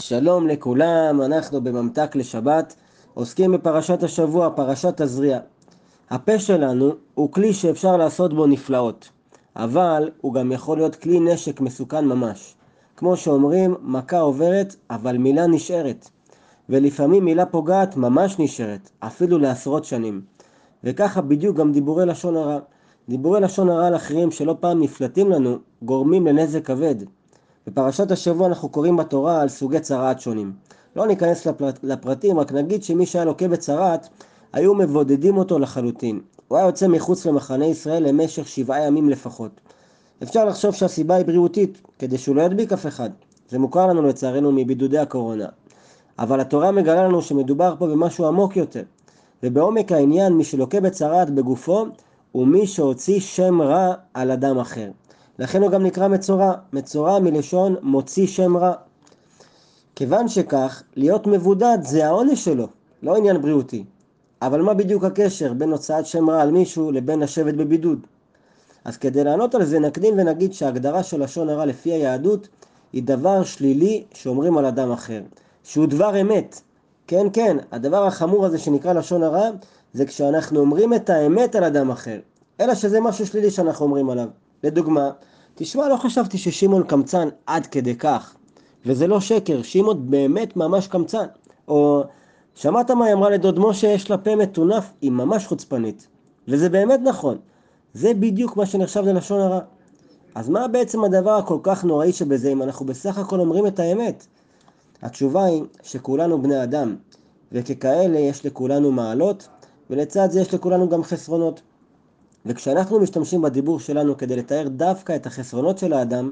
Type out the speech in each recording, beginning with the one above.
שלום לכולם, אנחנו בממתק לשבת, עוסקים בפרשת השבוע, פרשת תזריע. הפה שלנו הוא כלי שאפשר לעשות בו נפלאות, אבל הוא גם יכול להיות כלי נשק מסוכן ממש. כמו שאומרים, מכה עוברת, אבל מילה נשארת. ולפעמים מילה פוגעת ממש נשארת, אפילו לעשרות שנים. וככה בדיוק גם דיבורי לשון הרע. דיבורי לשון הרע על אחרים שלא פעם נפלטים לנו, גורמים לנזק כבד. בפרשת השבוע אנחנו קוראים בתורה על סוגי צרעת שונים. לא ניכנס לפרט, לפרטים, רק נגיד שמי שהיה לוקה בצרעת, היו מבודדים אותו לחלוטין. הוא היה יוצא מחוץ למחנה ישראל למשך שבעה ימים לפחות. אפשר לחשוב שהסיבה היא בריאותית, כדי שהוא לא ידביק אף אחד. זה מוכר לנו לצערנו מבידודי הקורונה. אבל התורה מגלה לנו שמדובר פה במשהו עמוק יותר. ובעומק העניין, מי שלוקה בצרעת בגופו, הוא מי שהוציא שם רע על אדם אחר. לכן הוא גם נקרא מצורע, מצורע מלשון מוציא שם רע. כיוון שכך, להיות מבודד זה העונש שלו, לא עניין בריאותי. אבל מה בדיוק הקשר בין הוצאת שם רע על מישהו לבין לשבת בבידוד? אז כדי לענות על זה נקדים ונגיד שההגדרה של לשון הרע לפי היהדות היא דבר שלילי שאומרים על אדם אחר, שהוא דבר אמת. כן, כן, הדבר החמור הזה שנקרא לשון הרע זה כשאנחנו אומרים את האמת על אדם אחר, אלא שזה משהו שלילי שאנחנו אומרים עליו. לדוגמה, תשמע, לא חשבתי ששמעון קמצן עד כדי כך. וזה לא שקר, שמעון באמת ממש קמצן. או, שמעת מה היא אמרה לדוד משה, יש לה פה מטונף, היא ממש חוצפנית. וזה באמת נכון. זה בדיוק מה שנחשב ללשון הרע. אז מה בעצם הדבר הכל כך נוראי שבזה, אם אנחנו בסך הכל אומרים את האמת? התשובה היא שכולנו בני אדם, וככאלה יש לכולנו מעלות, ולצד זה יש לכולנו גם חסרונות. וכשאנחנו משתמשים בדיבור שלנו כדי לתאר דווקא את החסרונות של האדם,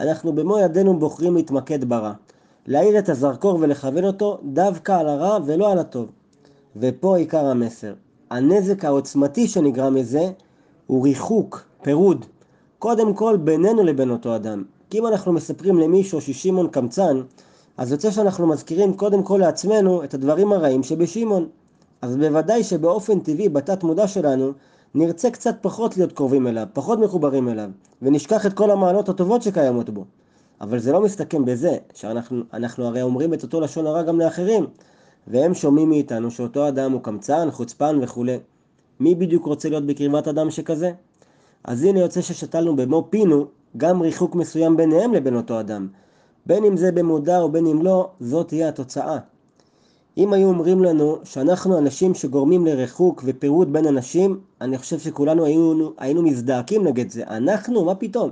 אנחנו במו ידינו בוחרים להתמקד ברע. להאיר את הזרקור ולכוון אותו דווקא על הרע ולא על הטוב. ופה עיקר המסר. הנזק העוצמתי שנגרם מזה הוא ריחוק, פירוד. קודם כל בינינו לבין אותו אדם. כי אם אנחנו מספרים למישהו ששמעון קמצן, אז יוצא שאנחנו מזכירים קודם כל לעצמנו את הדברים הרעים שבשמעון. אז בוודאי שבאופן טבעי בתת מודע שלנו נרצה קצת פחות להיות קרובים אליו, פחות מחוברים אליו, ונשכח את כל המעלות הטובות שקיימות בו. אבל זה לא מסתכם בזה, שאנחנו הרי אומרים את אותו לשון הרע גם לאחרים, והם שומעים מאיתנו שאותו אדם הוא קמצן, חוצפן וכולי. מי בדיוק רוצה להיות בקרבת אדם שכזה? אז הנה יוצא ששתלנו במו פינו גם ריחוק מסוים ביניהם לבין אותו אדם. בין אם זה במודע או בין אם לא, זאת תהיה התוצאה. אם היו אומרים לנו שאנחנו אנשים שגורמים לריחוק ופירוד בין אנשים, אני חושב שכולנו היינו, היינו מזדעקים נגד זה. אנחנו? מה פתאום?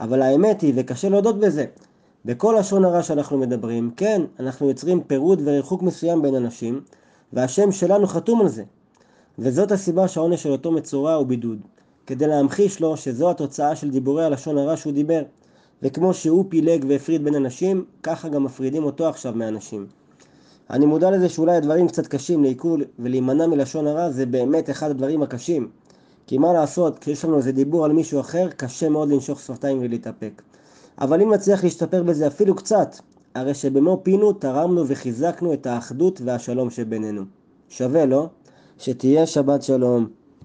אבל האמת היא, וקשה להודות בזה, בכל לשון הרע שאנחנו מדברים, כן, אנחנו יוצרים פירוד וריחוק מסוים בין אנשים, והשם שלנו חתום על זה. וזאת הסיבה שהעונש של אותו מצורע הוא בידוד, כדי להמחיש לו שזו התוצאה של דיבורי הלשון הרע שהוא דיבר. וכמו שהוא פילג והפריד בין אנשים, ככה גם מפרידים אותו עכשיו מאנשים. אני מודע לזה שאולי הדברים קצת קשים לעיכול ולהימנע מלשון הרע זה באמת אחד הדברים הקשים. כי מה לעשות, כשיש לנו איזה דיבור על מישהו אחר, קשה מאוד לנשוך שפתיים ולהתאפק. אבל אם נצליח להשתפר בזה אפילו קצת, הרי שבמו פינו תרמנו וחיזקנו את האחדות והשלום שבינינו. שווה, לא? שתהיה שבת שלום.